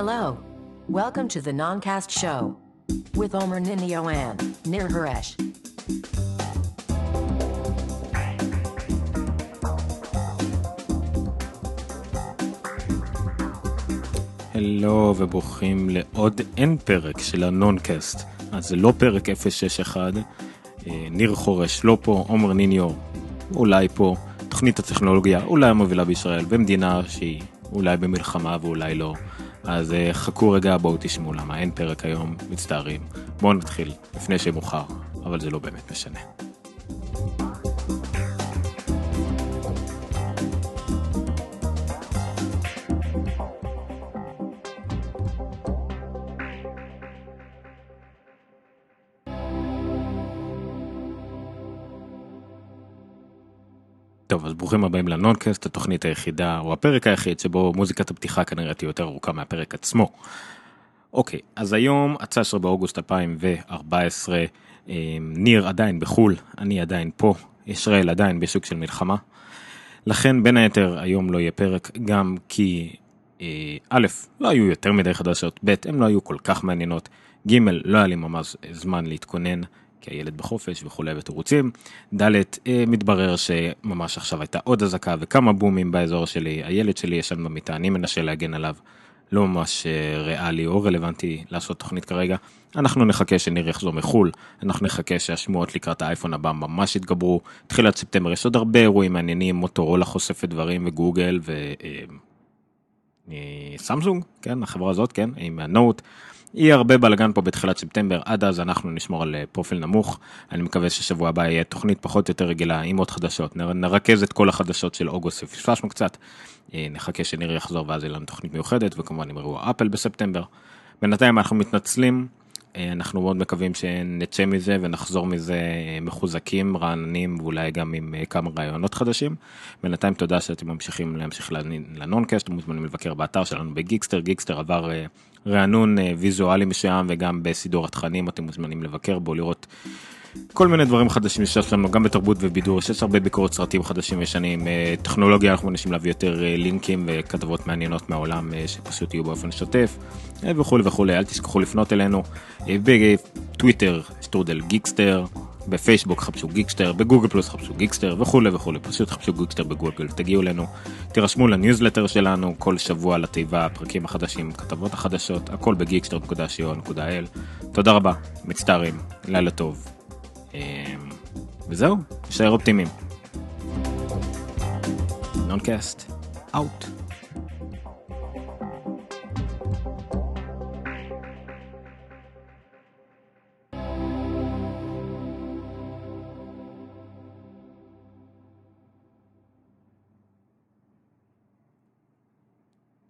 Hello. Welcome to the Noncast Show with Omer Ninio and Nir Haresh. הלו וברוכים לעוד אין פרק של הנונקאסט. אז זה לא פרק 061, אה, ניר חורש לא פה, עומר ניניו אולי פה, תוכנית הטכנולוגיה אולי המובילה בישראל, במדינה שהיא אולי במלחמה ואולי לא. אז אה, חכו רגע, בואו תשמעו למה אין פרק היום, מצטערים. בואו נתחיל, לפני שמאוחר, אבל זה לא באמת משנה. טוב, אז ברוכים הבאים לנונקאסט, התוכנית היחידה, או הפרק היחיד שבו מוזיקת הפתיחה כנראה תהיה יותר ארוכה מהפרק עצמו. אוקיי, אז היום, 19 באוגוסט 2014, אה, ניר עדיין בחו"ל, אני עדיין פה, ישראל עדיין בשוק של מלחמה. לכן בין היתר היום לא יהיה פרק, גם כי אה, א', לא היו יותר מדי חדשות, ב', הם לא היו כל כך מעניינות, ג', לא היה לי ממש זמן להתכונן. כי הילד בחופש וכולי ותירוצים. ד', אה, מתברר שממש עכשיו הייתה עוד אזעקה וכמה בומים באזור שלי, הילד שלי ישן במיטה, אני מנסה להגן עליו. לא ממש אה, ריאלי או רלוונטי לעשות תוכנית כרגע. אנחנו נחכה שניר יחזור מחו"ל, אנחנו נחכה שהשמועות לקראת האייפון הבא ממש יתגברו. תחילת ספטמבר יש עוד הרבה אירועים מעניינים, מוטורולה חושפת דברים וגוגל וסמסונג, אה, כן, החברה הזאת, כן, עם הנוט. יהיה הרבה בלאגן פה בתחילת ספטמבר, עד אז אנחנו נשמור על אה, פרופיל נמוך. אני מקווה ששבוע הבא יהיה תוכנית פחות או יותר רגילה עם עוד חדשות, נרכז את כל החדשות של אוגוסט שפספסנו קצת, אה, נחכה שניר יחזור ואז יהיה לנו תוכנית מיוחדת, וכמובן עם אירוע אפל בספטמבר. בינתיים אנחנו מתנצלים, אנחנו מאוד מקווים שנצא מזה ונחזור מזה מחוזקים, רעננים ואולי גם עם כמה רעיונות חדשים. בינתיים תודה שאתם ממשיכים להמשיך לנונקאסט, אתם מוזמנים לבקר באתר שלנו בגיקסטר, גיקסטר עבר רענון אה, ויזואלי מסוים וגם בסידור התכנים אתם מוזמנים לבקר בו לראות כל מיני דברים חדשים שיש לנו גם בתרבות ובידור שיש הרבה ביקורות סרטים חדשים וישנים אה, טכנולוגיה אנחנו מנסים להביא יותר אה, לינקים וכתבות מעניינות מהעולם שפשוט יהיו באופן שוטף וכולי וכולי אל תשכחו לפנות אלינו בטוויטר שטרודל גיקסטר בפייסבוק חפשו גיקסטר, בגוגל פלוס חפשו גיקסטר וכולי וכולי, פשוט חפשו גיקסטר בגוגל, תגיעו אלינו, תירשמו לניוזלטר שלנו כל שבוע לתיבה, הפרקים החדשים, כתבות החדשות, הכל בגיקסטר.co.il. תודה רבה, מצטערים, לילה טוב. וזהו, נשאר אופטימיים. נונקאסט, out.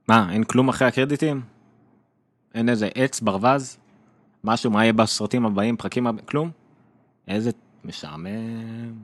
מה, אין כלום אחרי הקרדיטים? אין איזה עץ, ברווז? משהו, מה יהיה בסרטים הבאים, פרקים הבאים? כלום? איזה Misame.